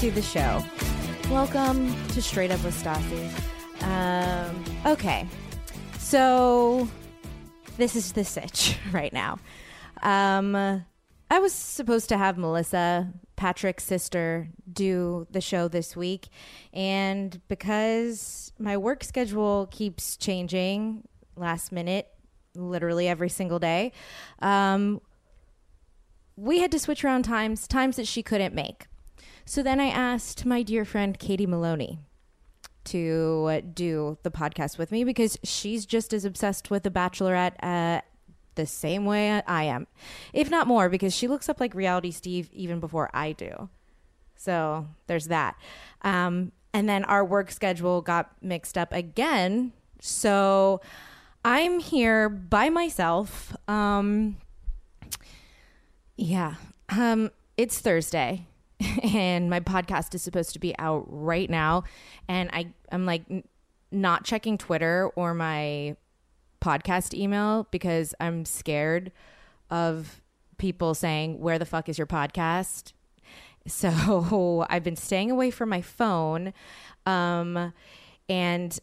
to the show. Welcome to Straight Up with Stassi. Um, okay. So, this is the sitch right now. Um, I was supposed to have Melissa, Patrick's sister, do the show this week. And because my work schedule keeps changing last minute, literally every single day, um, we had to switch around times, times that she couldn't make. So then I asked my dear friend Katie Maloney to do the podcast with me because she's just as obsessed with The Bachelorette uh, the same way I am, if not more, because she looks up like reality Steve even before I do. So there's that. Um, and then our work schedule got mixed up again. So I'm here by myself. Um, yeah. Um, it's Thursday and my podcast is supposed to be out right now and I I'm like n- not checking Twitter or my podcast email because I'm scared of people saying where the fuck is your podcast? So I've been staying away from my phone um and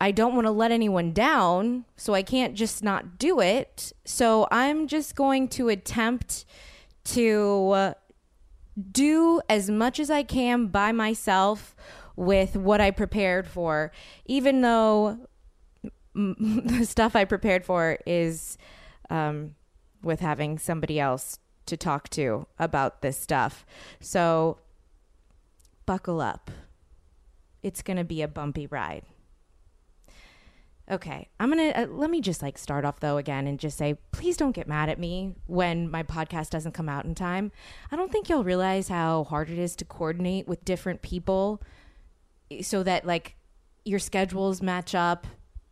I don't want to let anyone down, so I can't just not do it. So I'm just going to attempt to do as much as I can by myself with what I prepared for, even though the stuff I prepared for is um, with having somebody else to talk to about this stuff. So buckle up. It's going to be a bumpy ride. Okay, I'm gonna uh, let me just like start off though again and just say, please don't get mad at me when my podcast doesn't come out in time. I don't think you'll realize how hard it is to coordinate with different people so that like your schedules match up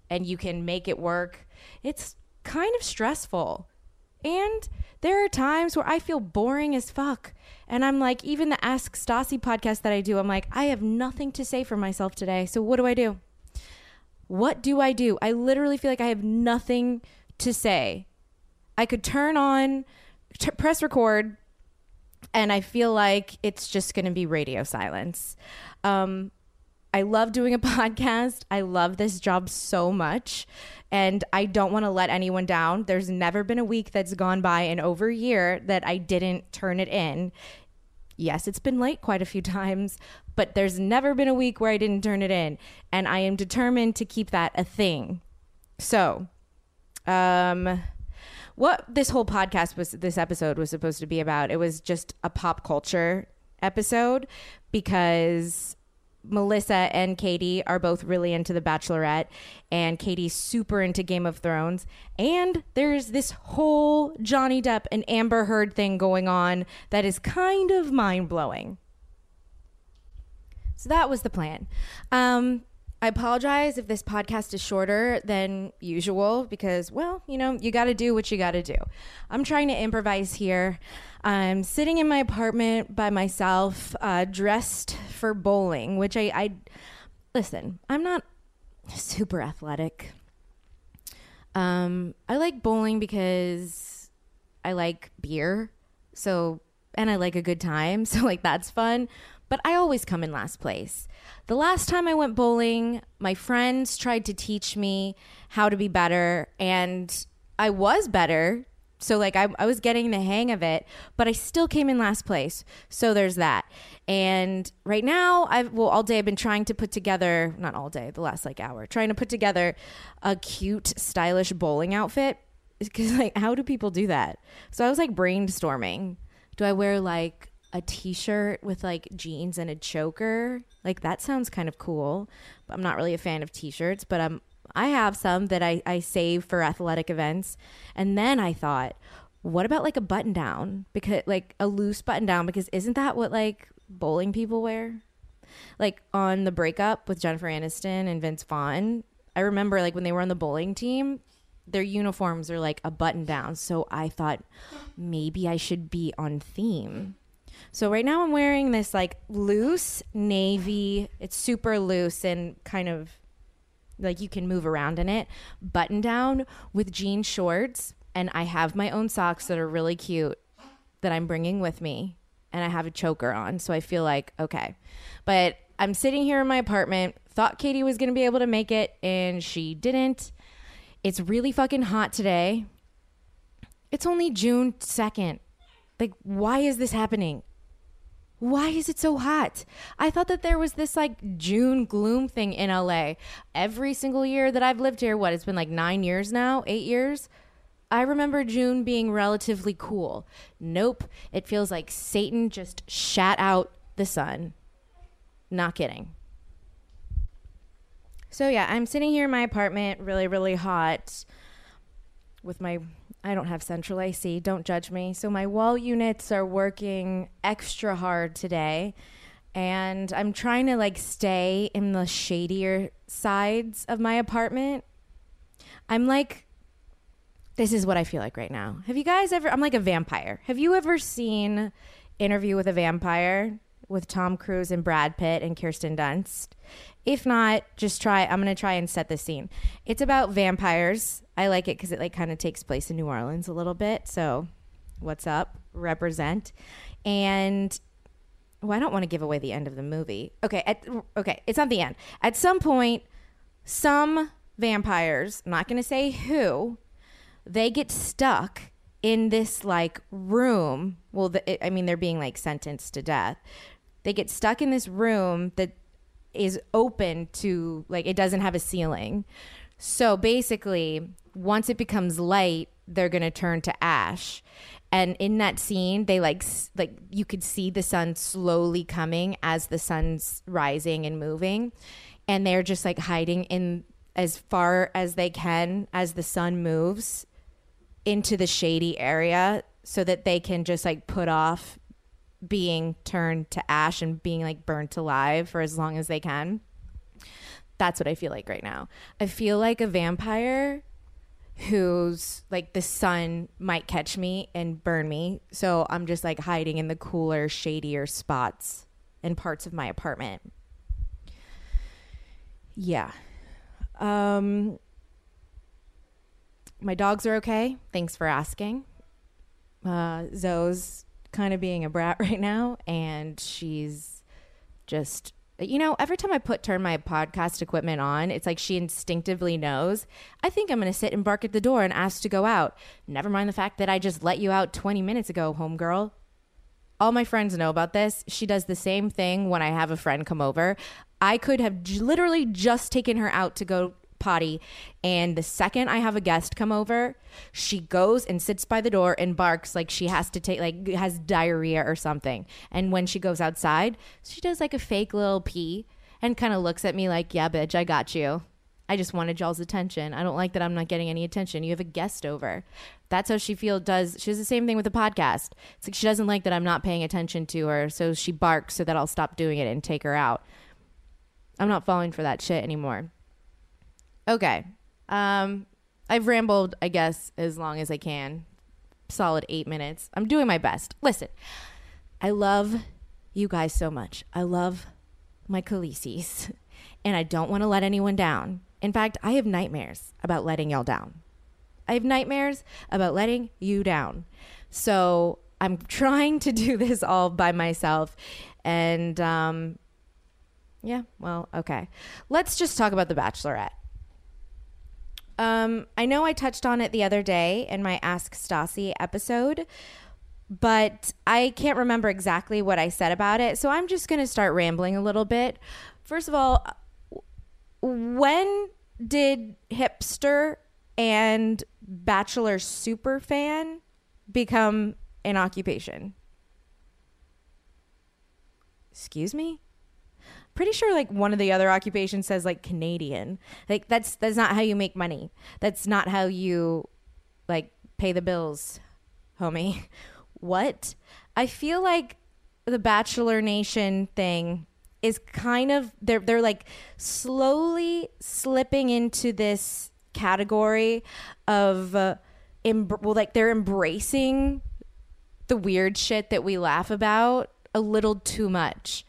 and you can make it work. It's kind of stressful. And there are times where I feel boring as fuck. And I'm like, even the Ask Stassi podcast that I do, I'm like, I have nothing to say for myself today. So what do I do? What do I do? I literally feel like I have nothing to say. I could turn on, t- press record, and I feel like it's just going to be radio silence. Um, I love doing a podcast. I love this job so much. And I don't want to let anyone down. There's never been a week that's gone by in over a year that I didn't turn it in. Yes, it's been late quite a few times, but there's never been a week where I didn't turn it in. And I am determined to keep that a thing. So, um, what this whole podcast was, this episode was supposed to be about, it was just a pop culture episode because Melissa and Katie are both really into The Bachelorette, and Katie's super into Game of Thrones. And there's this whole Johnny Depp and Amber Heard thing going on that is kind of mind blowing. So that was the plan. Um, I apologize if this podcast is shorter than usual because, well, you know, you got to do what you got to do. I'm trying to improvise here. I'm sitting in my apartment by myself, uh, dressed for bowling, which I, I listen, I'm not super athletic. Um, I like bowling because I like beer. So, and I like a good time. So, like, that's fun. But I always come in last place. The last time I went bowling, my friends tried to teach me how to be better, and I was better. So, like, I, I was getting the hang of it, but I still came in last place. So, there's that. And right now, I've, well, all day I've been trying to put together, not all day, the last like hour, trying to put together a cute, stylish bowling outfit. Because, like, how do people do that? So, I was like brainstorming. Do I wear like a t-shirt with like jeans and a choker like that sounds kind of cool but i'm not really a fan of t-shirts but i'm i have some that i, I save for athletic events. And then i thought what about like a button down? Because like a loose button down because isn't that what like bowling people wear? Like on the breakup with jennifer aniston and vince vaughn i remember like when they were on the bowling team their uniforms are like a button down. So i thought maybe i should be on theme. So right now I'm wearing this like loose navy. It's super loose and kind of like you can move around in it. Button down with jean shorts and I have my own socks that are really cute that I'm bringing with me and I have a choker on. So I feel like okay. But I'm sitting here in my apartment. Thought Katie was going to be able to make it and she didn't. It's really fucking hot today. It's only June 2nd. Like why is this happening? Why is it so hot? I thought that there was this like June gloom thing in LA. Every single year that I've lived here, what, it's been like nine years now, eight years. I remember June being relatively cool. Nope. It feels like Satan just shat out the sun. Not kidding. So, yeah, I'm sitting here in my apartment, really, really hot, with my I don't have central AC. Don't judge me. So my wall units are working extra hard today. And I'm trying to like stay in the shadier sides of my apartment. I'm like this is what I feel like right now. Have you guys ever I'm like a vampire. Have you ever seen Interview with a Vampire with Tom Cruise and Brad Pitt and Kirsten Dunst? If not, just try. I'm gonna try and set the scene. It's about vampires. I like it because it like kind of takes place in New Orleans a little bit. So, what's up? Represent. And well, I don't want to give away the end of the movie. Okay, at, okay, it's not the end. At some point, some vampires, I'm not going to say who, they get stuck in this like room. Well, the, it, I mean, they're being like sentenced to death. They get stuck in this room that is open to like it doesn't have a ceiling. So basically, once it becomes light, they're going to turn to ash. And in that scene, they like like you could see the sun slowly coming as the sun's rising and moving, and they're just like hiding in as far as they can as the sun moves into the shady area so that they can just like put off being turned to ash and being like burnt alive for as long as they can. That's what I feel like right now. I feel like a vampire who's like the sun might catch me and burn me. So I'm just like hiding in the cooler, shadier spots and parts of my apartment. Yeah. Um my dogs are okay. Thanks for asking. Uh Zoe's kind of being a brat right now and she's just you know, every time I put turn my podcast equipment on, it's like she instinctively knows. I think I'm going to sit and bark at the door and ask to go out. Never mind the fact that I just let you out 20 minutes ago, homegirl. All my friends know about this. She does the same thing when I have a friend come over. I could have j- literally just taken her out to go potty. And the second I have a guest come over, she goes and sits by the door and barks like she has to take, like, has diarrhea or something. And when she goes outside, she does like a fake little pee and kind of looks at me like, yeah, bitch, I got you. I just wanted y'all's attention. I don't like that I'm not getting any attention. You have a guest over. That's how she feels. Does she does the same thing with the podcast? It's like she doesn't like that I'm not paying attention to her, so she barks so that I'll stop doing it and take her out. I'm not falling for that shit anymore. Okay. Um, I've rambled, I guess, as long as I can. Solid eight minutes. I'm doing my best. Listen, I love you guys so much. I love my Khaleesi's, and I don't want to let anyone down. In fact, I have nightmares about letting y'all down. I have nightmares about letting you down. So I'm trying to do this all by myself. And um, yeah, well, okay. Let's just talk about The Bachelorette. Um, I know I touched on it the other day in my Ask Stassi episode, but I can't remember exactly what I said about it. So I'm just going to start rambling a little bit. First of all, when did hipster and bachelor super fan become an occupation? Excuse me? Pretty sure like one of the other occupations says like Canadian. Like that's that's not how you make money. That's not how you like pay the bills, homie. What? I feel like the Bachelor Nation thing is kind of they're they're like slowly slipping into this category of uh, em- well like they're embracing the weird shit that we laugh about a little too much.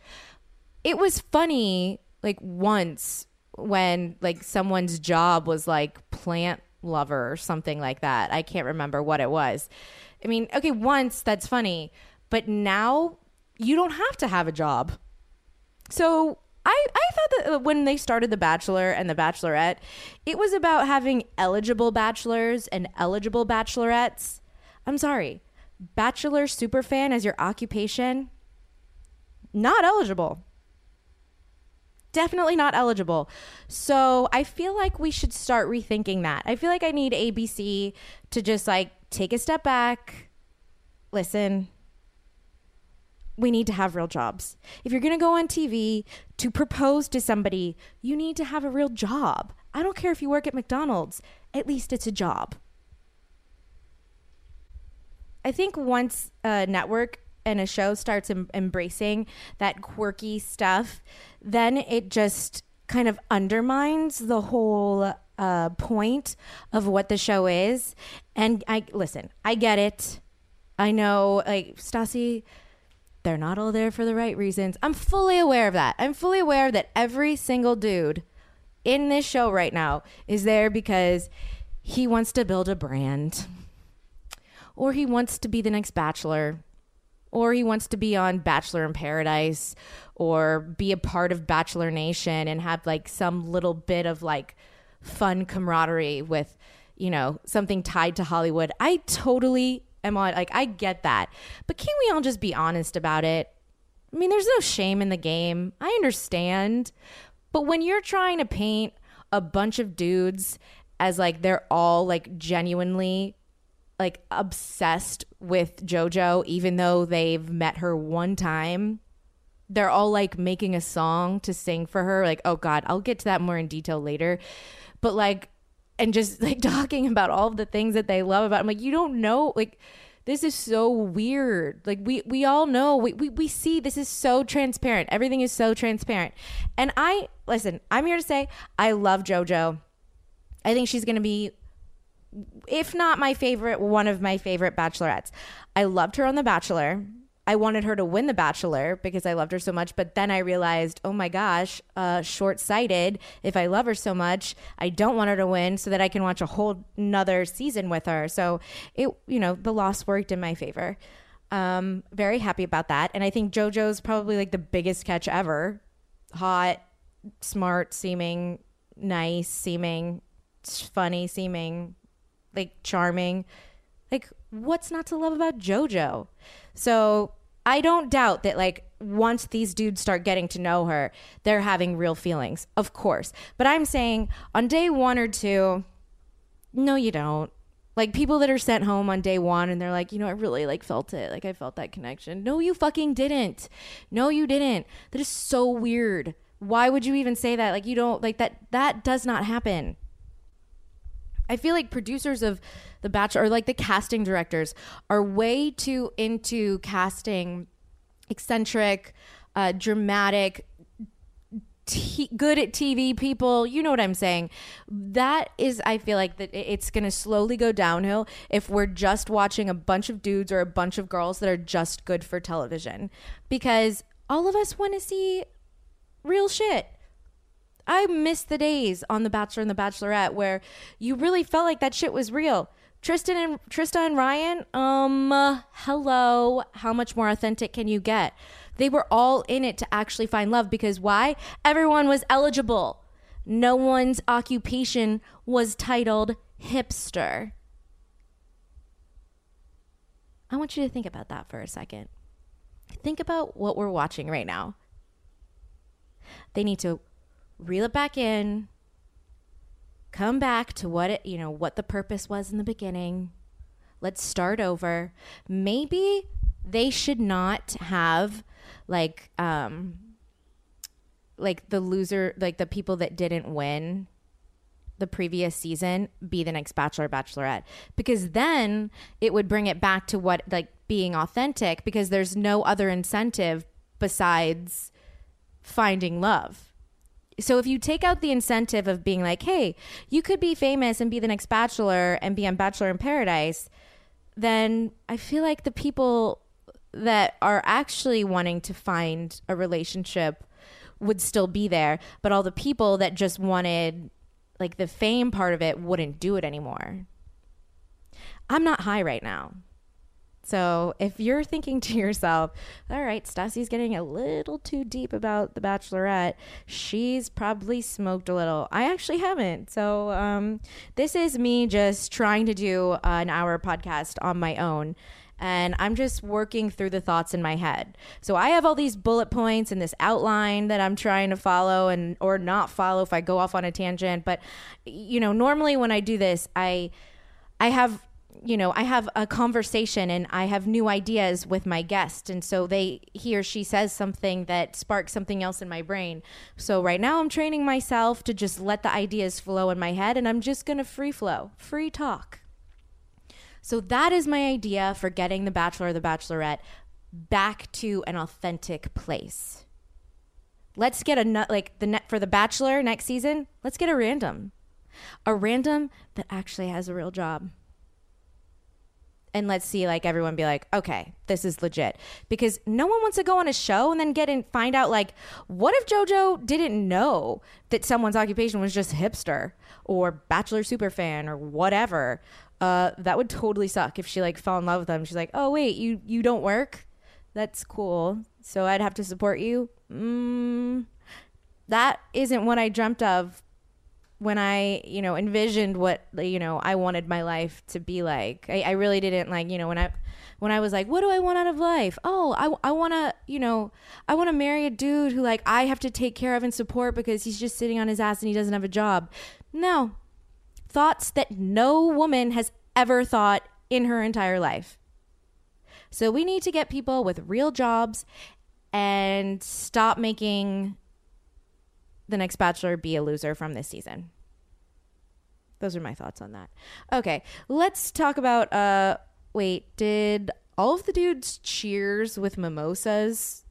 It was funny like once when like someone's job was like plant lover or something like that. I can't remember what it was. I mean, okay, once that's funny, but now you don't have to have a job. So I, I thought that uh, when they started The Bachelor and The Bachelorette, it was about having eligible bachelors and eligible bachelorettes. I'm sorry, Bachelor superfan as your occupation, not eligible. Definitely not eligible. So I feel like we should start rethinking that. I feel like I need ABC to just like take a step back. Listen, we need to have real jobs. If you're going to go on TV to propose to somebody, you need to have a real job. I don't care if you work at McDonald's, at least it's a job. I think once a network and a show starts em- embracing that quirky stuff, then it just kind of undermines the whole uh, point of what the show is. And I listen, I get it. I know, like Stassi, they're not all there for the right reasons. I'm fully aware of that. I'm fully aware that every single dude in this show right now is there because he wants to build a brand, or he wants to be the next bachelor, or he wants to be on Bachelor in Paradise, or be a part of Bachelor Nation and have like some little bit of like fun camaraderie with, you know, something tied to Hollywood. I totally am on, like, I get that. But can we all just be honest about it? I mean, there's no shame in the game. I understand. But when you're trying to paint a bunch of dudes as like they're all like genuinely like obsessed with JoJo, even though they've met her one time, they're all like making a song to sing for her. Like, oh God, I'll get to that more in detail later. But like, and just like talking about all the things that they love about. I'm like, you don't know, like this is so weird. Like we we all know we, we we see this is so transparent. Everything is so transparent. And I listen, I'm here to say I love JoJo. I think she's gonna be if not my favorite, one of my favorite bachelorettes. I loved her on The Bachelor. I wanted her to win The Bachelor because I loved her so much. But then I realized, oh my gosh, uh, short sighted. If I love her so much, I don't want her to win so that I can watch a whole another season with her. So it, you know, the loss worked in my favor. Um, very happy about that. And I think JoJo's probably like the biggest catch ever. Hot, smart seeming, nice seeming, funny seeming, like charming. Like, what's not to love about JoJo? So I don't doubt that, like, once these dudes start getting to know her, they're having real feelings, of course. But I'm saying on day one or two, no, you don't. Like people that are sent home on day one and they're like, you know, I really like felt it. Like I felt that connection. No, you fucking didn't. No, you didn't. That is so weird. Why would you even say that? Like you don't like that that does not happen. I feel like producers of The Bachelor, or like the casting directors, are way too into casting eccentric, uh, dramatic, t- good at TV people. You know what I'm saying? That is, I feel like that it's going to slowly go downhill if we're just watching a bunch of dudes or a bunch of girls that are just good for television, because all of us want to see real shit. I miss the days on The Bachelor and The Bachelorette where you really felt like that shit was real. Tristan and Trista and Ryan, um, hello. How much more authentic can you get? They were all in it to actually find love because why? Everyone was eligible. No one's occupation was titled hipster. I want you to think about that for a second. Think about what we're watching right now. They need to reel it back in, come back to what it, you know, what the purpose was in the beginning. Let's start over. Maybe they should not have like um like the loser like the people that didn't win the previous season be the next bachelor bachelorette because then it would bring it back to what like being authentic because there's no other incentive besides finding love so if you take out the incentive of being like hey you could be famous and be the next bachelor and be on bachelor in paradise then i feel like the people that are actually wanting to find a relationship would still be there but all the people that just wanted like the fame part of it wouldn't do it anymore. I'm not high right now so if you're thinking to yourself, all right, Stassi's getting a little too deep about the Bachelorette, she's probably smoked a little. I actually haven't. So um, this is me just trying to do an hour podcast on my own. And I'm just working through the thoughts in my head. So I have all these bullet points and this outline that I'm trying to follow and or not follow if I go off on a tangent. But you know, normally when I do this, I I have you know, I have a conversation and I have new ideas with my guest. And so they, he or she says something that sparks something else in my brain. So right now I'm training myself to just let the ideas flow in my head and I'm just going to free flow, free talk. So that is my idea for getting the Bachelor or the Bachelorette back to an authentic place. Let's get a nut like the net for the Bachelor next season. Let's get a random, a random that actually has a real job and let's see like everyone be like okay this is legit. Because no one wants to go on a show and then get and find out like what if jojo didn't know that someone's occupation was just hipster or bachelor super fan or whatever? Uh, that would totally suck if she like fell in love with them. She's like oh wait you you don't work? That's cool. So i'd have to support you? Mm, that isn't what i dreamt of when I, you know, envisioned what, you know, I wanted my life to be like. I, I really didn't like, you know, when I, when I was like, what do I want out of life? Oh, I, I want to, you know, I want to marry a dude who like I have to take care of and support because he's just sitting on his ass and he doesn't have a job. No. Thoughts that no woman has ever thought in her entire life. So we need to get people with real jobs and stop making the next bachelor be a loser from this season. Those are my thoughts on that. Okay, let's talk about uh wait, did all of the dudes cheers with mimosas?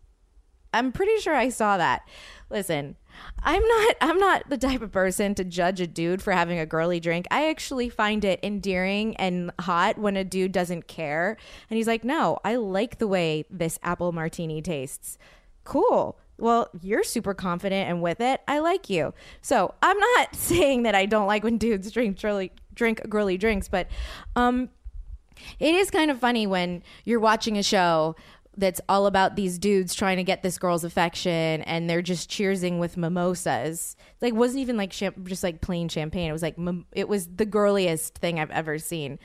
I'm pretty sure I saw that. Listen, I'm not I'm not the type of person to judge a dude for having a girly drink. I actually find it endearing and hot when a dude doesn't care and he's like, "No, I like the way this apple martini tastes." Cool well, you're super confident and with it. I like you. So I'm not saying that I don't like when dudes drink girly, drink girly drinks, but um, it is kind of funny when you're watching a show that's all about these dudes trying to get this girl's affection and they're just cheersing with mimosas. Like wasn't even like champ- just like plain champagne. It was like it was the girliest thing I've ever seen.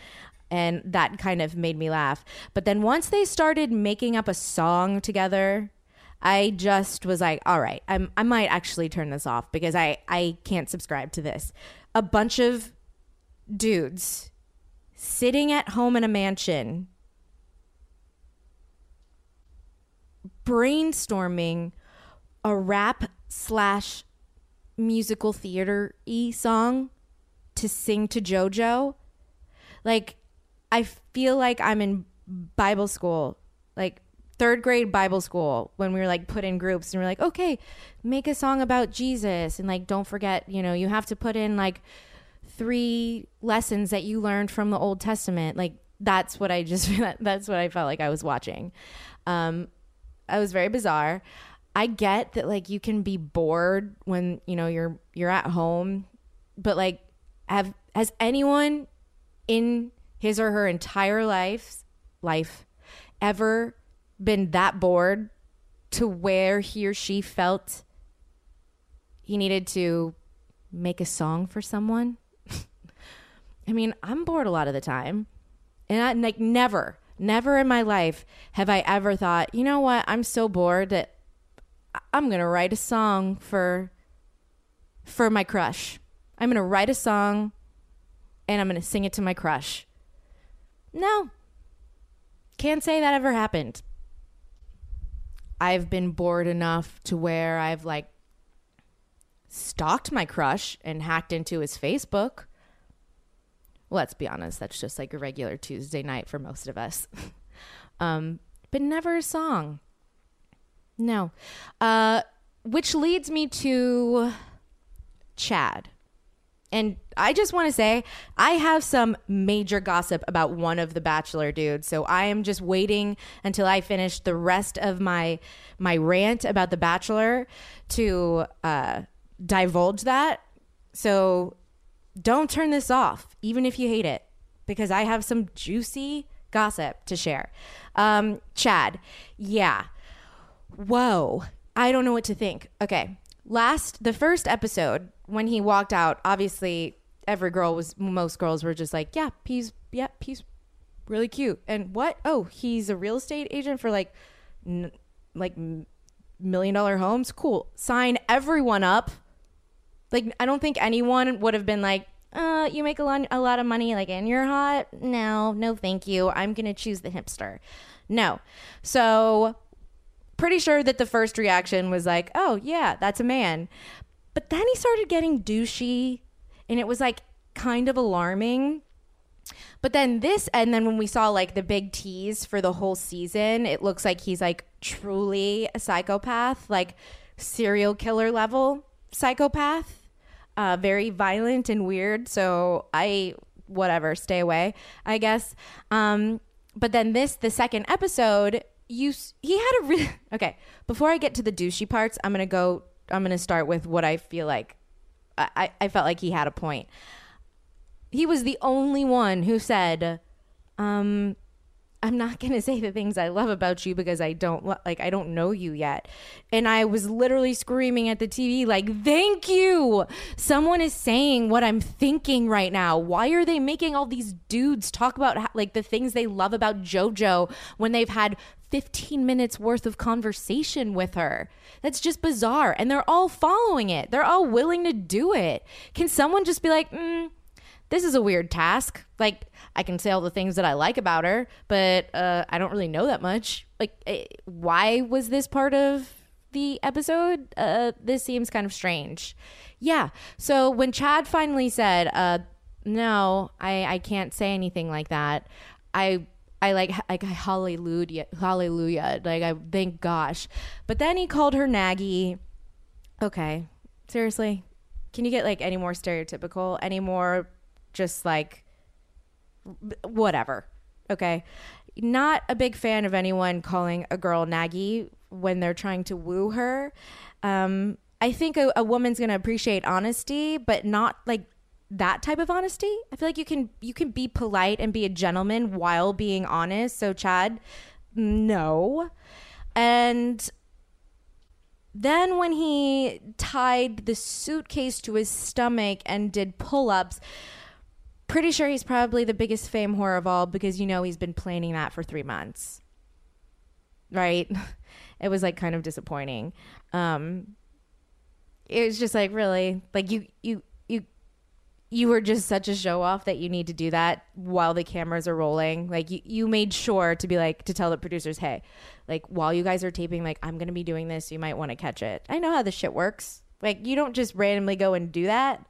And that kind of made me laugh. But then once they started making up a song together, I just was like, all right, I'm, I might actually turn this off because I, I can't subscribe to this. A bunch of dudes sitting at home in a mansion brainstorming a rap slash musical theater e song to sing to JoJo. Like, I feel like I'm in Bible school. Like, third grade Bible school when we were like put in groups and we are like, okay, make a song about Jesus and like don't forget, you know, you have to put in like three lessons that you learned from the Old Testament. Like that's what I just that's what I felt like I was watching. Um, I was very bizarre. I get that like you can be bored when you know you're you're at home, but like have has anyone in his or her entire life life ever been that bored to where he or she felt he needed to make a song for someone. I mean, I'm bored a lot of the time. And I like never, never in my life have I ever thought, you know what, I'm so bored that I'm gonna write a song for for my crush. I'm gonna write a song and I'm gonna sing it to my crush. No. Can't say that ever happened. I've been bored enough to where I've like stalked my crush and hacked into his Facebook. Let's be honest, that's just like a regular Tuesday night for most of us. um, but never a song. No. Uh, which leads me to Chad. And I just want to say, I have some major gossip about one of the Bachelor dudes. So I am just waiting until I finish the rest of my my rant about the Bachelor to uh, divulge that. So don't turn this off, even if you hate it, because I have some juicy gossip to share. Um, Chad, yeah. Whoa. I don't know what to think. Okay. Last, the first episode, when he walked out, obviously every girl was most girls were just like, yeah, he's yeah, he's really cute. And what? Oh, he's a real estate agent for like n- like million dollar homes. Cool. Sign everyone up. Like I don't think anyone would have been like, uh, you make a lot, a lot of money like and you're hot. No, no, thank you. I'm to choose the hipster. No. So pretty sure that the first reaction was like, "Oh, yeah, that's a man." But then he started getting douchey and it was like kind of alarming. But then this, and then when we saw like the big tease for the whole season, it looks like he's like truly a psychopath, like serial killer level psychopath, uh, very violent and weird. So I, whatever, stay away, I guess. Um, but then this, the second episode, you he had a really okay. Before I get to the douchey parts, I'm gonna go I'm to start with what I feel like I, I felt like he had a point. He was the only one who said, um, I'm not going to say the things I love about you because I don't like I don't know you yet. And I was literally screaming at the TV like, "Thank you. Someone is saying what I'm thinking right now. Why are they making all these dudes talk about like the things they love about JoJo when they've had 15 minutes worth of conversation with her. That's just bizarre. And they're all following it, they're all willing to do it. Can someone just be like, mm, this is a weird task? Like, I can say all the things that I like about her, but uh, I don't really know that much. Like, eh, why was this part of the episode? Uh, this seems kind of strange. Yeah. So when Chad finally said, uh, no, I, I can't say anything like that, I I like like hallelujah hallelujah like I thank gosh. But then he called her Naggy. Okay. Seriously. Can you get like any more stereotypical? Any more just like whatever. Okay. Not a big fan of anyone calling a girl Naggy when they're trying to woo her. Um I think a, a woman's going to appreciate honesty, but not like that type of honesty. I feel like you can you can be polite and be a gentleman while being honest. So Chad, no. And then when he tied the suitcase to his stomach and did pull-ups, pretty sure he's probably the biggest fame whore of all because you know he's been planning that for 3 months. Right? It was like kind of disappointing. Um it was just like really like you you you you were just such a show off that you need to do that while the cameras are rolling. Like you, you made sure to be like to tell the producers, hey, like while you guys are taping, like I'm gonna be doing this, you might want to catch it. I know how this shit works. Like you don't just randomly go and do that.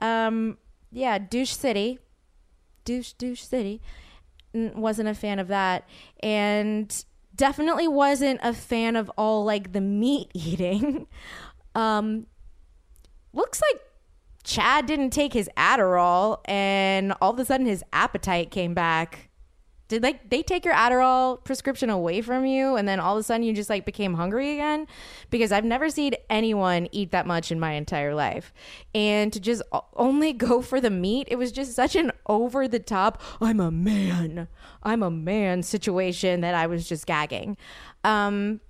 Um, yeah, douche city, douche douche city, wasn't a fan of that. And definitely wasn't a fan of all like the meat eating. um, looks like Chad didn't take his Adderall and all of a sudden his appetite came back. Did like they take your Adderall prescription away from you and then all of a sudden you just like became hungry again? Because I've never seen anyone eat that much in my entire life. And to just only go for the meat, it was just such an over the top, I'm a man. I'm a man situation that I was just gagging. Um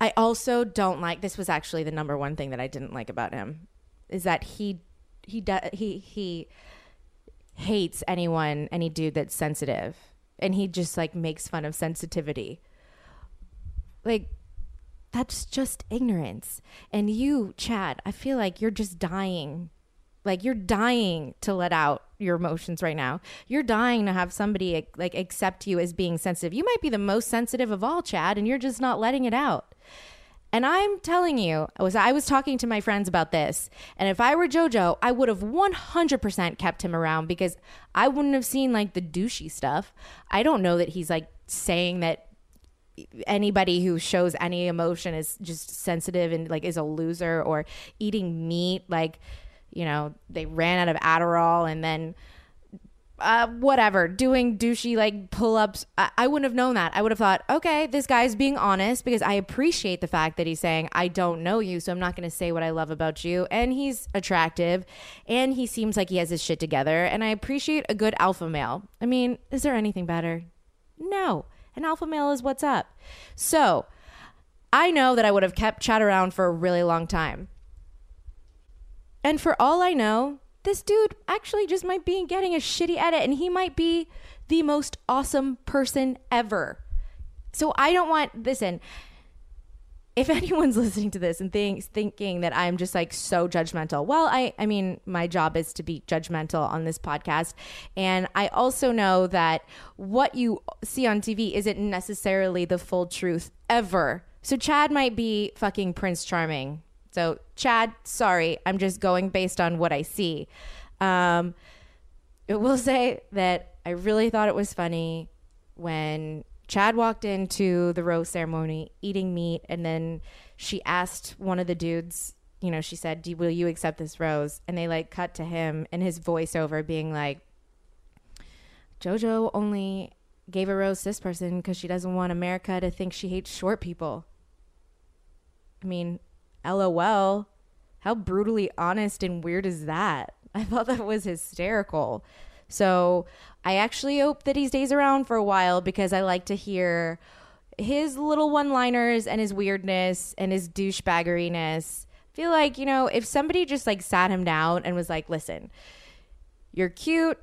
I also don't like this was actually the number one thing that I didn't like about him is that he he does he he hates anyone any dude that's sensitive and he just like makes fun of sensitivity. Like that's just ignorance. And you, Chad, I feel like you're just dying. Like you're dying to let out your emotions right now. You're dying to have somebody like accept you as being sensitive. You might be the most sensitive of all, Chad, and you're just not letting it out. And I'm telling you, I was I was talking to my friends about this, and if I were JoJo, I would have 100% kept him around because I wouldn't have seen like the douchey stuff. I don't know that he's like saying that anybody who shows any emotion is just sensitive and like is a loser or eating meat like you know they ran out of Adderall and then uh, whatever, doing douchey like pull ups. I-, I wouldn't have known that. I would have thought, okay, this guy's being honest because I appreciate the fact that he's saying, I don't know you, so I'm not going to say what I love about you. And he's attractive and he seems like he has his shit together. And I appreciate a good alpha male. I mean, is there anything better? No. An alpha male is what's up. So I know that I would have kept Chad around for a really long time. And for all I know, this dude actually just might be getting a shitty edit and he might be the most awesome person ever. So I don't want listen, if anyone's listening to this and thinks thinking that I'm just like so judgmental, well, I I mean, my job is to be judgmental on this podcast, and I also know that what you see on TV isn't necessarily the full truth ever. So Chad might be fucking Prince Charming. So Chad, sorry, I'm just going based on what I see. Um, I will say that I really thought it was funny when Chad walked into the rose ceremony eating meat, and then she asked one of the dudes, you know, she said, "Do will you accept this rose?" And they like cut to him and his voiceover being like, "JoJo only gave a rose to this person because she doesn't want America to think she hates short people." I mean, LOL. How brutally honest and weird is that? I thought that was hysterical. So I actually hope that he stays around for a while because I like to hear his little one liners and his weirdness and his douchebaggeriness. feel like, you know, if somebody just like sat him down and was like, listen, you're cute,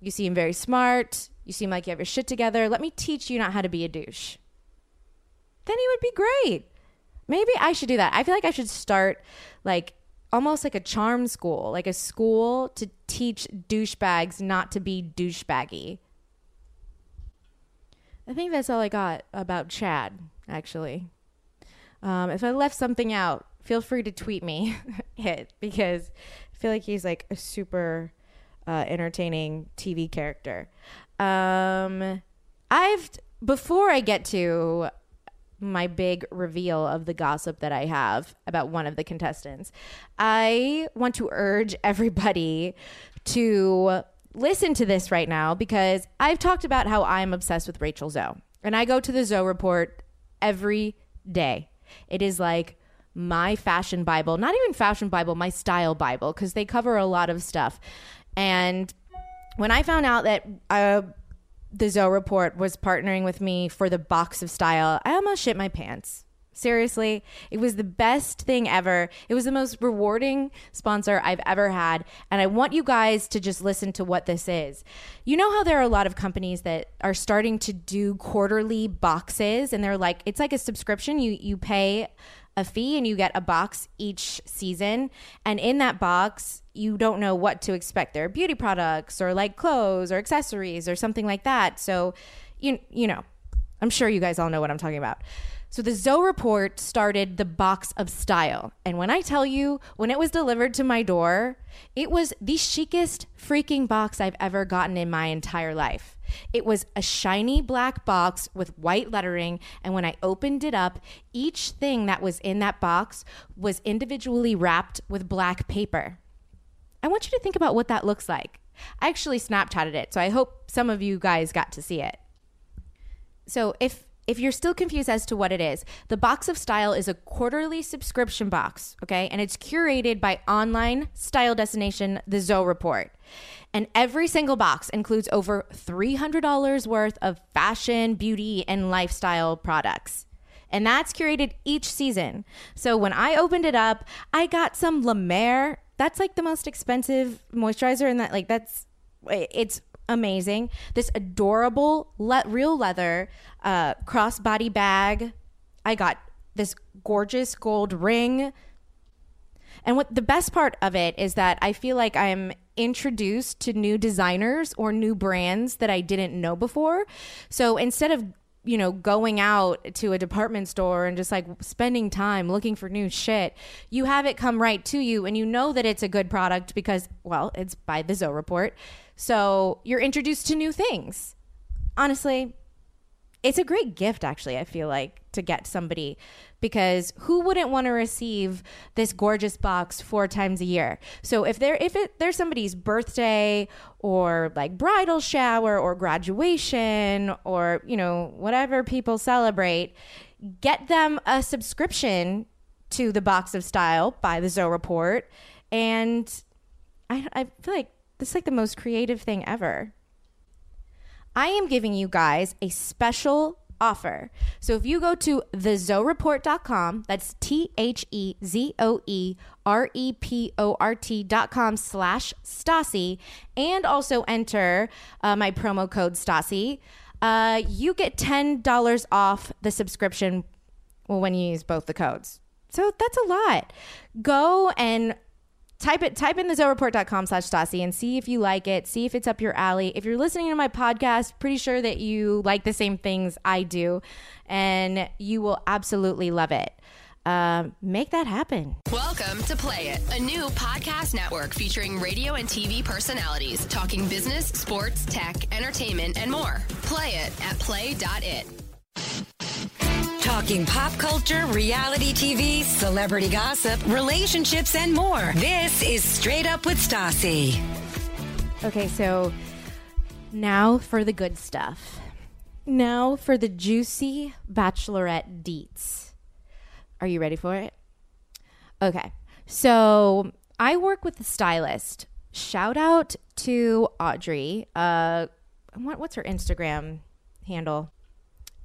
you seem very smart, you seem like you have your shit together, let me teach you not how to be a douche. Then he would be great. Maybe I should do that. I feel like I should start like almost like a charm school, like a school to teach douchebags not to be douchebaggy. I think that's all I got about Chad, actually. Um, if I left something out, feel free to tweet me it because I feel like he's like a super uh, entertaining TV character. Um, I've before I get to my big reveal of the gossip that I have about one of the contestants, I want to urge everybody to listen to this right now because I've talked about how I'm obsessed with Rachel Zoe. And I go to the Zoe report every day. It is like my fashion Bible, not even fashion Bible, my style Bible, because they cover a lot of stuff. And when I found out that uh, the Zoe Report was partnering with me for the box of style, I almost shit my pants. Seriously, it was the best thing ever. It was the most rewarding sponsor I've ever had. And I want you guys to just listen to what this is. You know how there are a lot of companies that are starting to do quarterly boxes and they're like, it's like a subscription. You, you pay a fee and you get a box each season. And in that box, you don't know what to expect. There are beauty products or like clothes or accessories or something like that. So, you, you know, I'm sure you guys all know what I'm talking about. So the Zoe report started the box of style. And when I tell you, when it was delivered to my door, it was the chicest freaking box I've ever gotten in my entire life. It was a shiny black box with white lettering. And when I opened it up, each thing that was in that box was individually wrapped with black paper. I want you to think about what that looks like. I actually Snapchatted it, so I hope some of you guys got to see it. So if if you're still confused as to what it is, the Box of Style is a quarterly subscription box, okay? And it's curated by online style destination The Zoe Report. And every single box includes over $300 worth of fashion, beauty, and lifestyle products. And that's curated each season. So when I opened it up, I got some La Mer. That's like the most expensive moisturizer, and that like that's it's amazing. This adorable le- real leather uh, crossbody bag. I got this gorgeous gold ring. And what the best part of it is that I feel like I'm introduced to new designers or new brands that I didn't know before. So instead of you know, going out to a department store and just like spending time looking for new shit, you have it come right to you and you know that it's a good product because, well, it's by the Zoe Report. So you're introduced to new things. Honestly, it's a great gift, actually, I feel like, to get somebody because who wouldn't want to receive this gorgeous box four times a year? So if there if it, there's somebody's birthday or like bridal shower or graduation or you know whatever people celebrate, get them a subscription to the Box of Style by the Zoe Report, and I I feel like this is like the most creative thing ever. I am giving you guys a special offer. So if you go to thezoereport.com, that's T H E Z O E R E P O R T.com slash Stassi, and also enter uh, my promo code Stassi, uh, you get $10 off the subscription well, when you use both the codes. So that's a lot. Go and type it type in the zoereport.com slash Stassi and see if you like it see if it's up your alley if you're listening to my podcast pretty sure that you like the same things i do and you will absolutely love it uh, make that happen Welcome to Play It, a new podcast network featuring radio and TV personalities talking business, sports, tech, entertainment, and more. Play it at play.it. Talking pop culture, reality TV, celebrity gossip, relationships, and more. This is Straight Up with Stassi. okay so now for the good stuff now for the juicy bachelorette deets are you ready for it Okay. So I work with a stylist. Shout out to Audrey. Uh, what, what's her Instagram handle?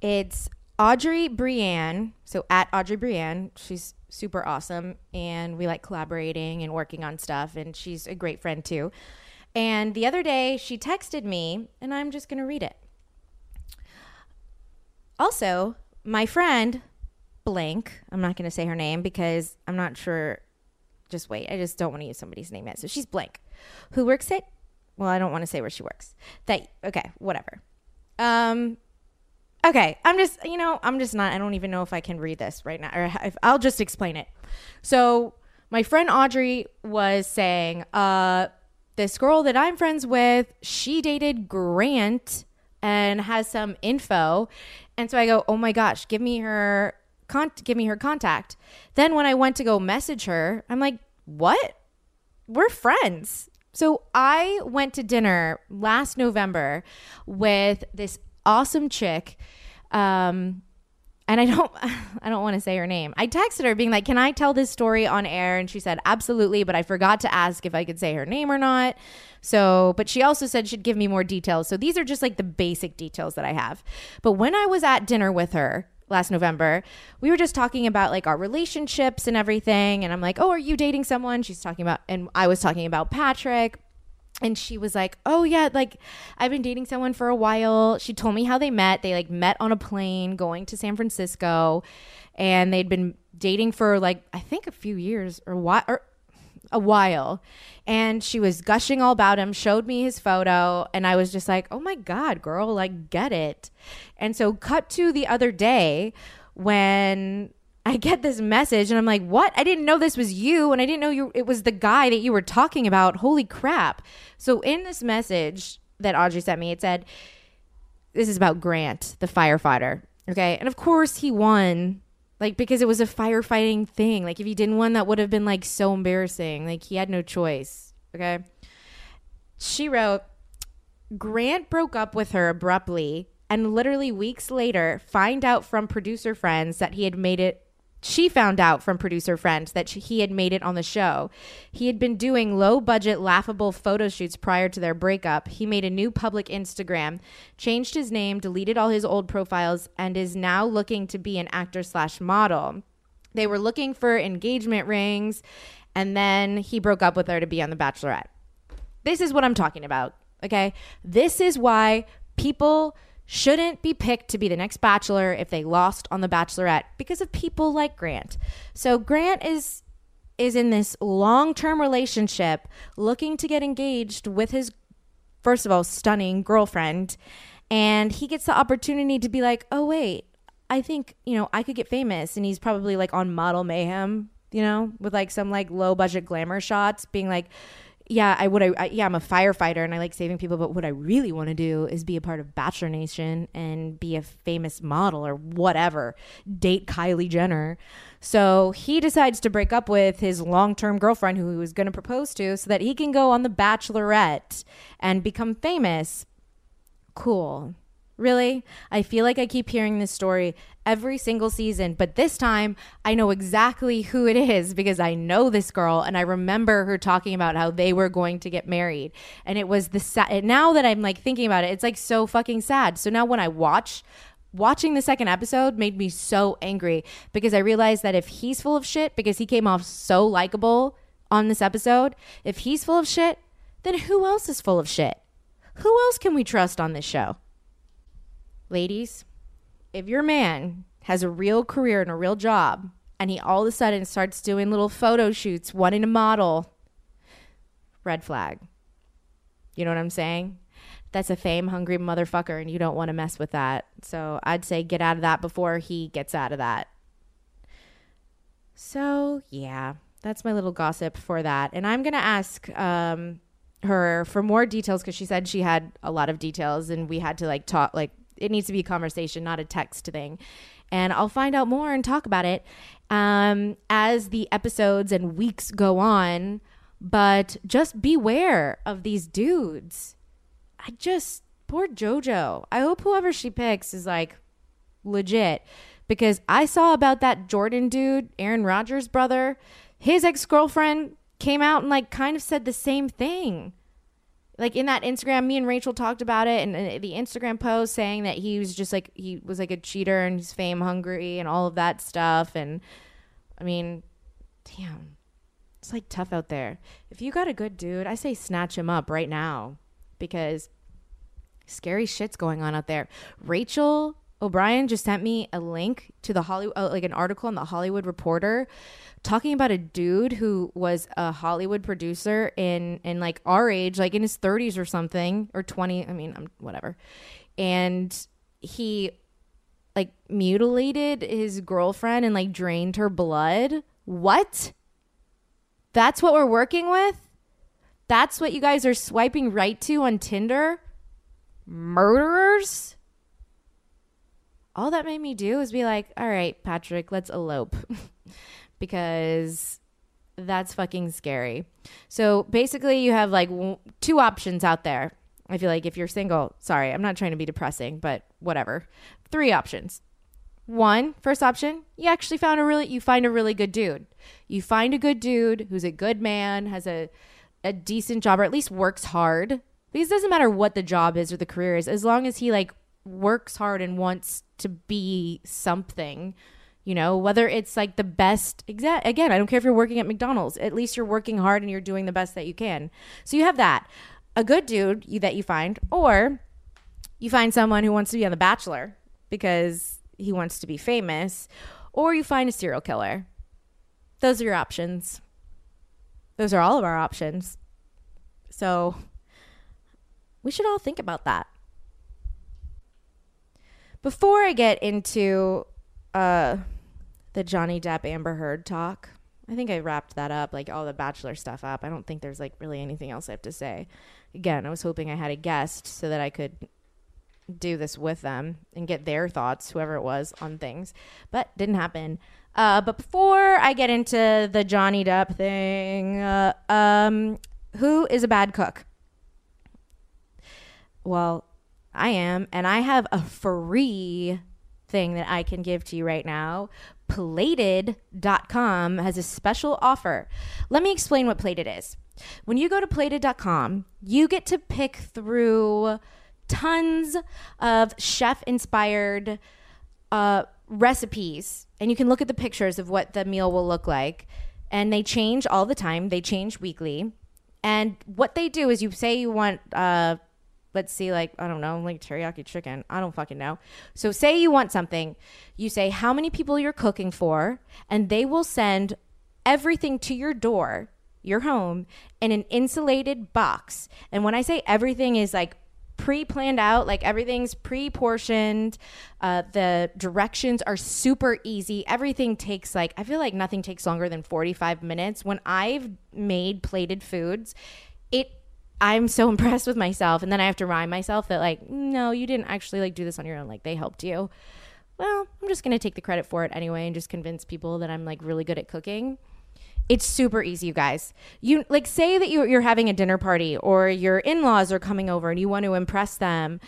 It's Audrey Brienne. So at Audrey Brienne. She's super awesome. And we like collaborating and working on stuff. And she's a great friend too. And the other day she texted me, and I'm just to read it. Also, my friend blank. I'm not going to say her name because I'm not sure. Just wait. I just don't want to use somebody's name yet. So she's blank, who works at. Well, I don't want to say where she works. That okay, whatever. Um, okay. I'm just you know I'm just not. I don't even know if I can read this right now, or if, I'll just explain it. So my friend Audrey was saying, uh, this girl that I'm friends with, she dated Grant and has some info. And so I go, oh my gosh, give me her con- give me her contact. Then when I went to go message her, I'm like, what? We're friends. So I went to dinner last November with this awesome chick. Um, and I don't I don't want to say her name. I texted her being like, "Can I tell this story on air?" And she said, "Absolutely," but I forgot to ask if I could say her name or not. So, but she also said she'd give me more details. So these are just like the basic details that I have. But when I was at dinner with her last November, we were just talking about like our relationships and everything, and I'm like, "Oh, are you dating someone?" She's talking about and I was talking about Patrick and she was like, "Oh yeah, like I've been dating someone for a while." She told me how they met. They like met on a plane going to San Francisco, and they'd been dating for like I think a few years or what or a while. And she was gushing all about him, showed me his photo, and I was just like, "Oh my god, girl, like get it." And so cut to the other day when I get this message and I'm like, "What? I didn't know this was you and I didn't know you it was the guy that you were talking about. Holy crap." So in this message that Audrey sent me, it said, this is about Grant, the firefighter. Okay. And of course he won. Like because it was a firefighting thing. Like if he didn't win, that would have been like so embarrassing. Like he had no choice. Okay. She wrote, Grant broke up with her abruptly and literally weeks later find out from producer friends that he had made it she found out from producer friends that she, he had made it on the show. He had been doing low budget, laughable photo shoots prior to their breakup. He made a new public Instagram, changed his name, deleted all his old profiles, and is now looking to be an actor slash model. They were looking for engagement rings, and then he broke up with her to be on The Bachelorette. This is what I'm talking about. Okay. This is why people shouldn't be picked to be the next bachelor if they lost on the bachelorette because of people like Grant. So Grant is is in this long-term relationship looking to get engaged with his first of all stunning girlfriend and he gets the opportunity to be like, "Oh wait, I think, you know, I could get famous." And he's probably like on Model Mayhem, you know, with like some like low budget glamour shots being like yeah, I would. I, I, yeah, I'm a firefighter and I like saving people. But what I really want to do is be a part of Bachelor Nation and be a famous model or whatever. Date Kylie Jenner. So he decides to break up with his long term girlfriend who he was going to propose to, so that he can go on the Bachelorette and become famous. Cool. Really? I feel like I keep hearing this story every single season, but this time I know exactly who it is because I know this girl and I remember her talking about how they were going to get married. And it was the sad. Now that I'm like thinking about it, it's like so fucking sad. So now when I watch, watching the second episode made me so angry because I realized that if he's full of shit because he came off so likable on this episode, if he's full of shit, then who else is full of shit? Who else can we trust on this show? Ladies, if your man has a real career and a real job and he all of a sudden starts doing little photo shoots, wanting to model, red flag. You know what I'm saying? That's a fame hungry motherfucker and you don't want to mess with that. So I'd say get out of that before he gets out of that. So, yeah, that's my little gossip for that. And I'm going to ask um, her for more details because she said she had a lot of details and we had to like talk, like, it needs to be a conversation, not a text thing. And I'll find out more and talk about it um, as the episodes and weeks go on. But just beware of these dudes. I just, poor JoJo. I hope whoever she picks is like legit because I saw about that Jordan dude, Aaron Rodgers' brother. His ex girlfriend came out and like kind of said the same thing like in that Instagram, me and Rachel talked about it, and, and the Instagram post saying that he was just like he was like a cheater and he's fame hungry and all of that stuff. And I mean, damn, it's like tough out there. If you got a good dude, I say snatch him up right now because scary shit's going on out there. Rachel O'Brien just sent me a link to the Hollywood, uh, like an article in the Hollywood Reporter talking about a dude who was a Hollywood producer in in like our age, like in his 30s or something or 20, I mean, I'm whatever. And he like mutilated his girlfriend and like drained her blood. What? That's what we're working with? That's what you guys are swiping right to on Tinder? Murderers? All that made me do is be like, all right, Patrick, let's elope. because that's fucking scary. So basically, you have like w- two options out there. I feel like if you're single, sorry, I'm not trying to be depressing, but whatever. Three options. One, first option, you actually found a really you find a really good dude. You find a good dude who's a good man, has a a decent job or at least works hard. Because it doesn't matter what the job is or the career is, as long as he like works hard and wants to be something you know whether it's like the best exact again i don't care if you're working at mcdonald's at least you're working hard and you're doing the best that you can. So you have that. A good dude you, that you find or you find someone who wants to be on the bachelor because he wants to be famous or you find a serial killer. Those are your options. Those are all of our options. So we should all think about that before i get into uh the Johnny Depp Amber Heard talk. I think I wrapped that up, like all the Bachelor stuff up. I don't think there's like really anything else I have to say. Again, I was hoping I had a guest so that I could do this with them and get their thoughts, whoever it was, on things. But didn't happen. Uh, but before I get into the Johnny Depp thing, uh, um, who is a bad cook? Well, I am, and I have a free thing that I can give to you right now. Plated.com has a special offer. Let me explain what Plated is. When you go to plated.com, you get to pick through tons of chef inspired uh, recipes, and you can look at the pictures of what the meal will look like. And they change all the time, they change weekly. And what they do is you say you want, uh, let's see, like, I don't know, like teriyaki chicken. I don't fucking know. So say you want something, you say how many people you're cooking for, and they will send everything to your door, your home, in an insulated box. And when I say everything is like pre-planned out like everything's pre-portioned uh, the directions are super easy everything takes like i feel like nothing takes longer than 45 minutes when i've made plated foods it i'm so impressed with myself and then i have to remind myself that like no you didn't actually like do this on your own like they helped you well i'm just gonna take the credit for it anyway and just convince people that i'm like really good at cooking it's super easy, you guys. You like say that you, you're having a dinner party or your in-laws are coming over and you want to impress them.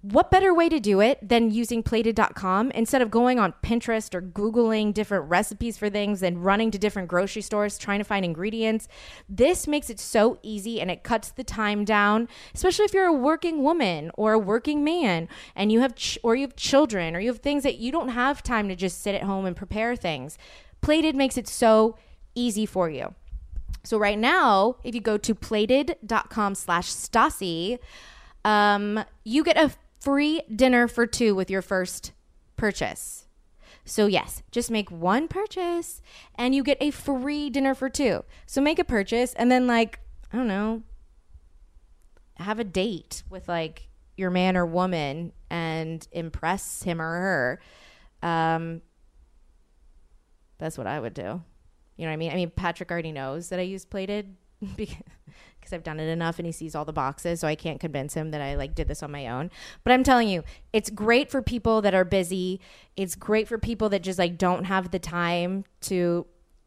What better way to do it than using plated.com instead of going on Pinterest or Googling different recipes for things and running to different grocery stores trying to find ingredients? This makes it so easy and it cuts the time down, especially if you're a working woman or a working man and you have ch- or you have children or you have things that you don't have time to just sit at home and prepare things. Plated makes it so easy for you. So right now, if you go to plated.com slash Stassi, um, you get a free dinner for two with your first purchase. So yes, just make one purchase and you get a free dinner for two. So make a purchase and then like, I don't know, have a date with like your man or woman and impress him or her. Um, that's what I would do. You know what I mean? I mean, Patrick already knows that I use plated because I've done it enough and he sees all the boxes, so I can't convince him that I like did this on my own. But I'm telling you, it's great for people that are busy. It's great for people that just like don't have the time to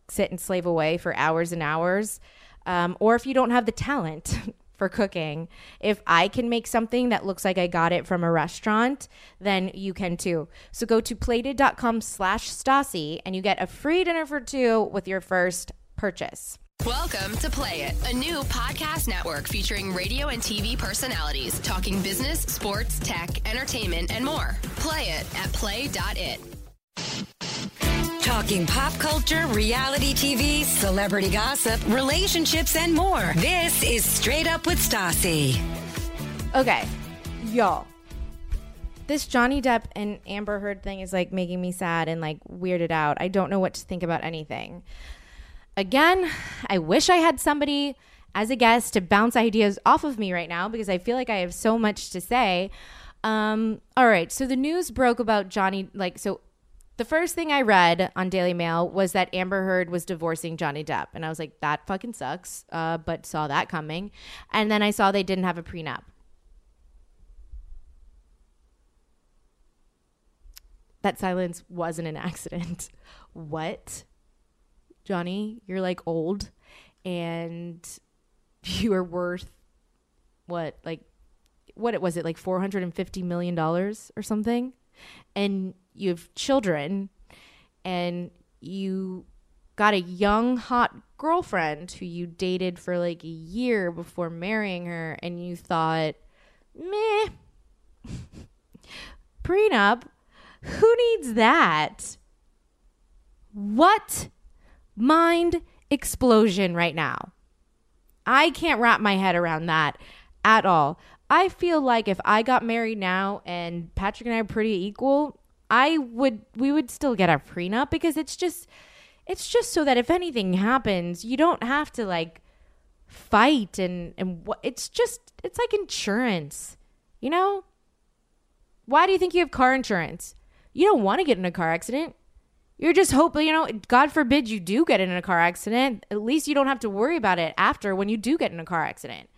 sit and slave away for hours and hours. Um, or if you don't have the talent for cooking. If I can make something that looks like I got it from a restaurant, then you can too. So go to plated.com slash Stassi and you get a free dinner for two with your first purchase. Welcome to Play It, a new podcast network featuring radio and TV personalities talking business, sports, tech, entertainment, and more. Play it at play.it. Talking pop culture, reality TV, celebrity gossip, relationships, and more. This is Straight Up with Stassi. Okay, y'all. This Johnny Depp and Amber Heard thing is like making me sad and like weirded out. I don't know what to think about anything. Again, I wish I had somebody as a guest to bounce ideas off of me right now because I feel like I have so much to say. Um, all right, so the news broke about Johnny, like, so the first thing I read on Daily Mail was that Amber Heard was divorcing Johnny Depp. And I was like, that fucking sucks, uh, but saw that coming. And then I saw they didn't have a prenup. That silence wasn't an accident. what? Johnny, you're like old and you are worth what? Like, what It was it? Like $450 million or something? And you have children and you got a young hot girlfriend who you dated for like a year before marrying her and you thought meh prenup who needs that what mind explosion right now i can't wrap my head around that at all i feel like if i got married now and patrick and i are pretty equal I would we would still get our prenup because it's just it's just so that if anything happens, you don't have to like fight and and what it's just it's like insurance. You know? Why do you think you have car insurance? You don't want to get in a car accident. You're just hoping, you know, God forbid you do get in a car accident. At least you don't have to worry about it after when you do get in a car accident.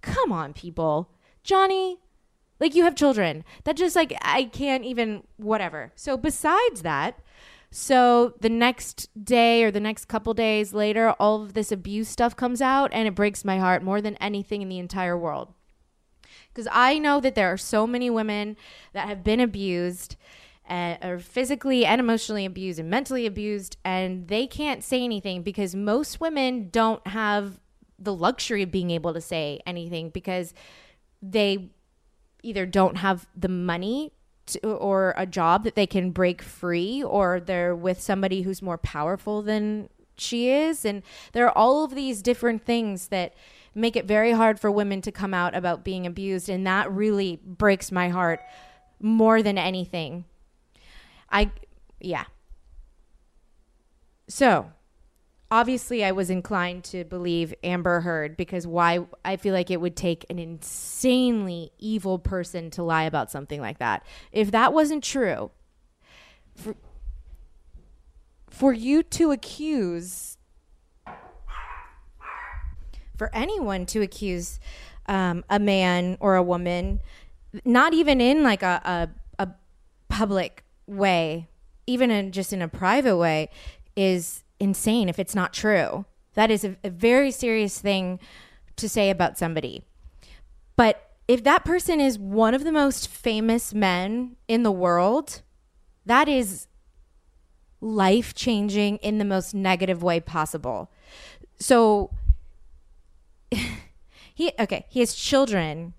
Come on, people. Johnny, Like you have children. That just like I can't even whatever. So besides that, so the next day or the next couple days later, all of this abuse stuff comes out and it breaks my heart more than anything in the entire world. Because I know that there are so many women that have been abused uh, or physically and emotionally abused and mentally abused, and they can't say anything because most women don't have the luxury of being able to say anything because they either don't have the money to, or a job that they can break free or they're with somebody who's more powerful than she is. And there are all of these different things that make it very hard for women to come out about being abused. And that really breaks my heart more than anything i yeah so obviously I was inclined to believe Amber Heard because why I feel like it would take an insanely evil person to lie about something like that. If that wasn't true, for, for you to accuse for anyone to accuse um, a man or a woman, not even in like a, a, a public way, even in just in a private way, is insane if it's not true. That is a, a very serious thing to say about somebody. But if that person is one of the most famous men in the world, that is life changing in the most negative way possible. So he okay, he has children.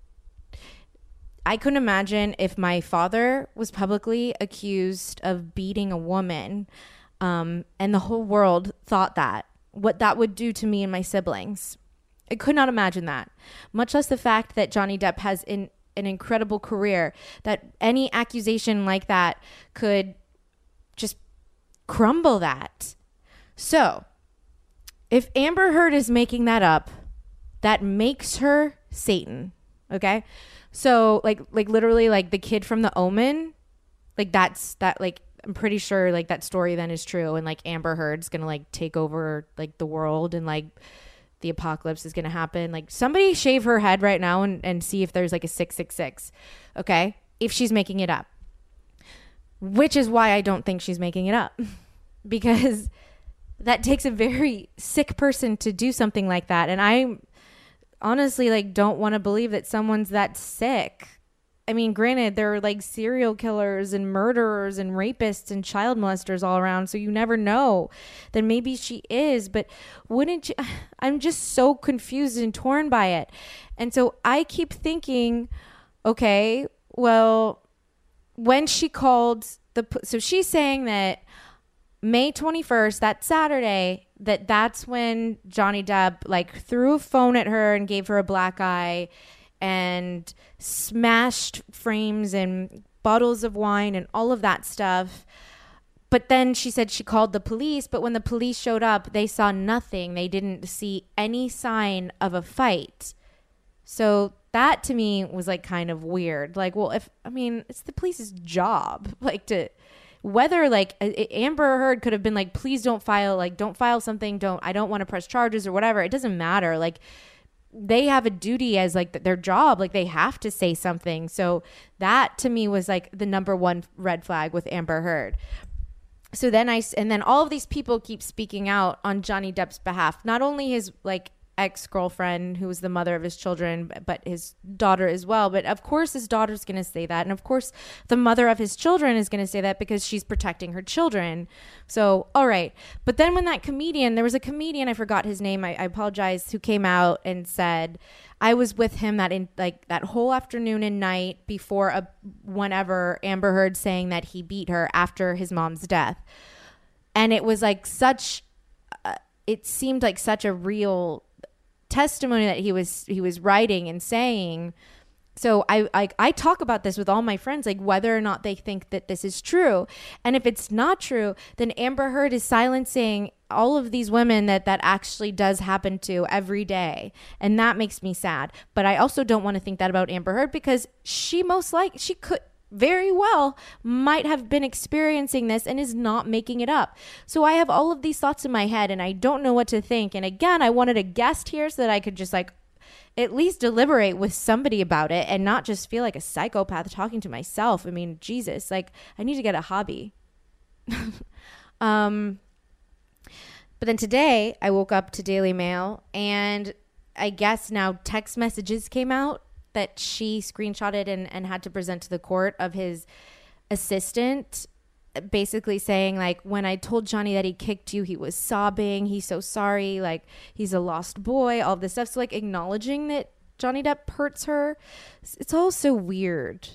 I couldn't imagine if my father was publicly accused of beating a woman um, and the whole world thought that, what that would do to me and my siblings. I could not imagine that, much less the fact that Johnny Depp has an incredible career, that any accusation like that could just crumble that. So, if Amber Heard is making that up, that makes her Satan. Okay? So, like like literally like the kid from the Omen, like that's that like I'm pretty sure like that story then is true and like Amber Heard's gonna like take over like the world and like the apocalypse is gonna happen. Like somebody shave her head right now and, and see if there's like a six six six. Okay? If she's making it up. Which is why I don't think she's making it up. because that takes a very sick person to do something like that. And I honestly like don't want to believe that someone's that sick I mean, granted, there are like serial killers and murderers and rapists and child molesters all around, so you never know. Then maybe she is, but wouldn't you? I'm just so confused and torn by it. And so I keep thinking, okay, well, when she called the, so she's saying that May 21st, that Saturday, that that's when Johnny Depp like threw a phone at her and gave her a black eye and smashed frames and bottles of wine and all of that stuff. But then she said she called the police, but when the police showed up, they saw nothing. They didn't see any sign of a fight. So that to me was like kind of weird. Like, well, if I mean, it's the police's job, like to whether like Amber Heard could have been like, please don't file, like, don't file something, don't, I don't want to press charges or whatever. It doesn't matter. Like, they have a duty as like their job. Like they have to say something. So that to me was like the number one red flag with amber heard. So then i and then all of these people keep speaking out on johnny depp's behalf. Not only his like ex girlfriend, who was the mother of his children, but his daughter as well. But of course, his daughter's going to say that. And of course, the mother of his children is going to say that because she's protecting her children. So, all right. But then when that comedian, there was a comedian, I forgot his name, I, I apologize, who came out and said, I was with him that in like that whole afternoon and night before a whenever Amber Heard saying that he beat her after his mom's death. And it was like such, uh, it seemed like such a real testimony that he was he was writing and saying. So I, I I talk about this with all my friends, like whether or not they think that this is true, and if it's not true, then Amber Heard is silencing all of these women that that actually does happen to every day, and that makes me sad. But I also don't want to think that about Amber Heard because she most like she could very well might have been experiencing this and is not making it up. So I have all of these thoughts in my head and I don't know what to think. And again, I wanted a guest here so that I could just like at least deliberate with somebody about it and not just feel like a psychopath talking to myself. I mean, Jesus, like I need to get a hobby. um but then today I woke up to Daily Mail and I guess now text messages came out that she screenshotted and, and had to present to the court of his assistant basically saying like when i told johnny that he kicked you he was sobbing he's so sorry like he's a lost boy all this stuff. So like acknowledging that johnny depp hurts her it's all so weird.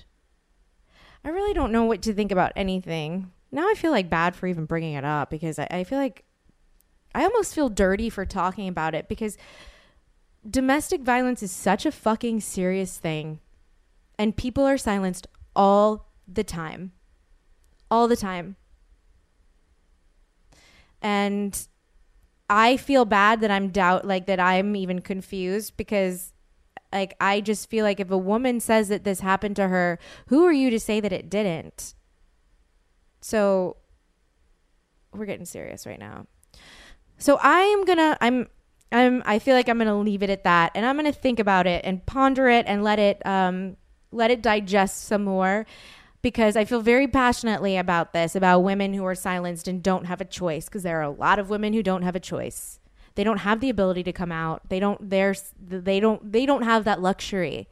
I really don't know what to think about anything. Now i feel like bad for even bringing it up because i, I feel like i almost feel dirty for talking about it because domestic violence is such a fucking serious thing and people are silenced all the time all the time. And I feel bad that I'm doubt like that I'm even confused because like I just feel like if a woman says that this happened to her, who are you to say that it didn't? So we're getting serious right now. So I am to I'm I'm I feel like I'm going to leave it at that and I'm going to think about it and ponder it and let it um let it digest some more because I feel very passionately about this about women who are silenced and don't have a choice because there are a lot of women who don't have a choice. They don't have the ability to come out. They don't there's they don't they don't have that luxury.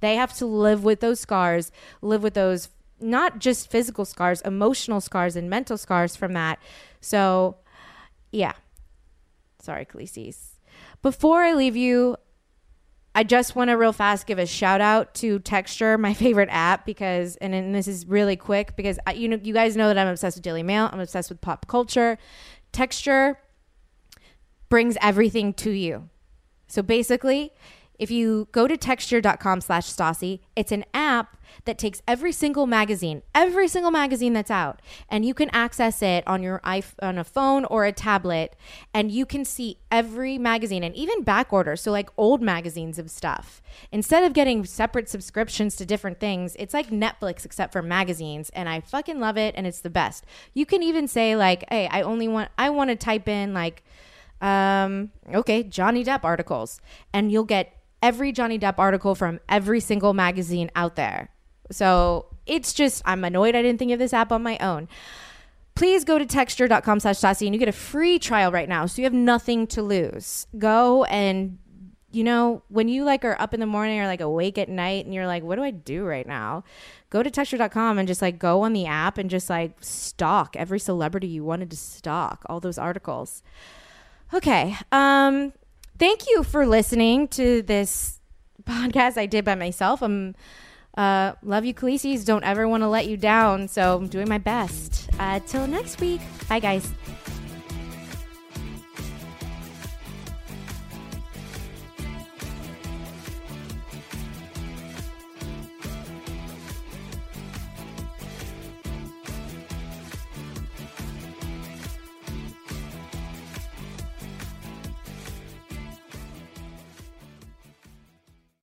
They have to live with those scars, live with those not just physical scars, emotional scars and mental scars from that. So, yeah. Sorry, Khaleesi's. Before I leave you, I just want to real fast give a shout out to Texture, my favorite app, because and, and this is really quick because I, you know you guys know that I'm obsessed with Daily Mail. I'm obsessed with pop culture. Texture brings everything to you. So basically, if you go to texture.com slash Stassi, it's an app that takes every single magazine, every single magazine that's out, and you can access it on your iPhone, on a phone or a tablet, and you can see every magazine and even back order. So like old magazines of stuff. Instead of getting separate subscriptions to different things, it's like Netflix except for magazines, and I fucking love it, and it's the best. You can even say like, hey, I only want, I want to type in like, um, okay, Johnny Depp articles, and you'll get every Johnny Depp article from every single magazine out there. So it's just, I'm annoyed I didn't think of this app on my own. Please go to texture.com slash Stassi and you get a free trial right now. So you have nothing to lose. Go and, you know, when you like are up in the morning or like awake at night and you're like, what do I do right now? Go to texture.com and just like go on the app and just like stalk every celebrity you wanted to stalk, all those articles. Okay. Um, thank you for listening to this podcast I did by myself. I'm uh, love you, Khaleesi's. Don't ever want to let you down. So I'm doing my best. Uh, till next week. Bye, guys.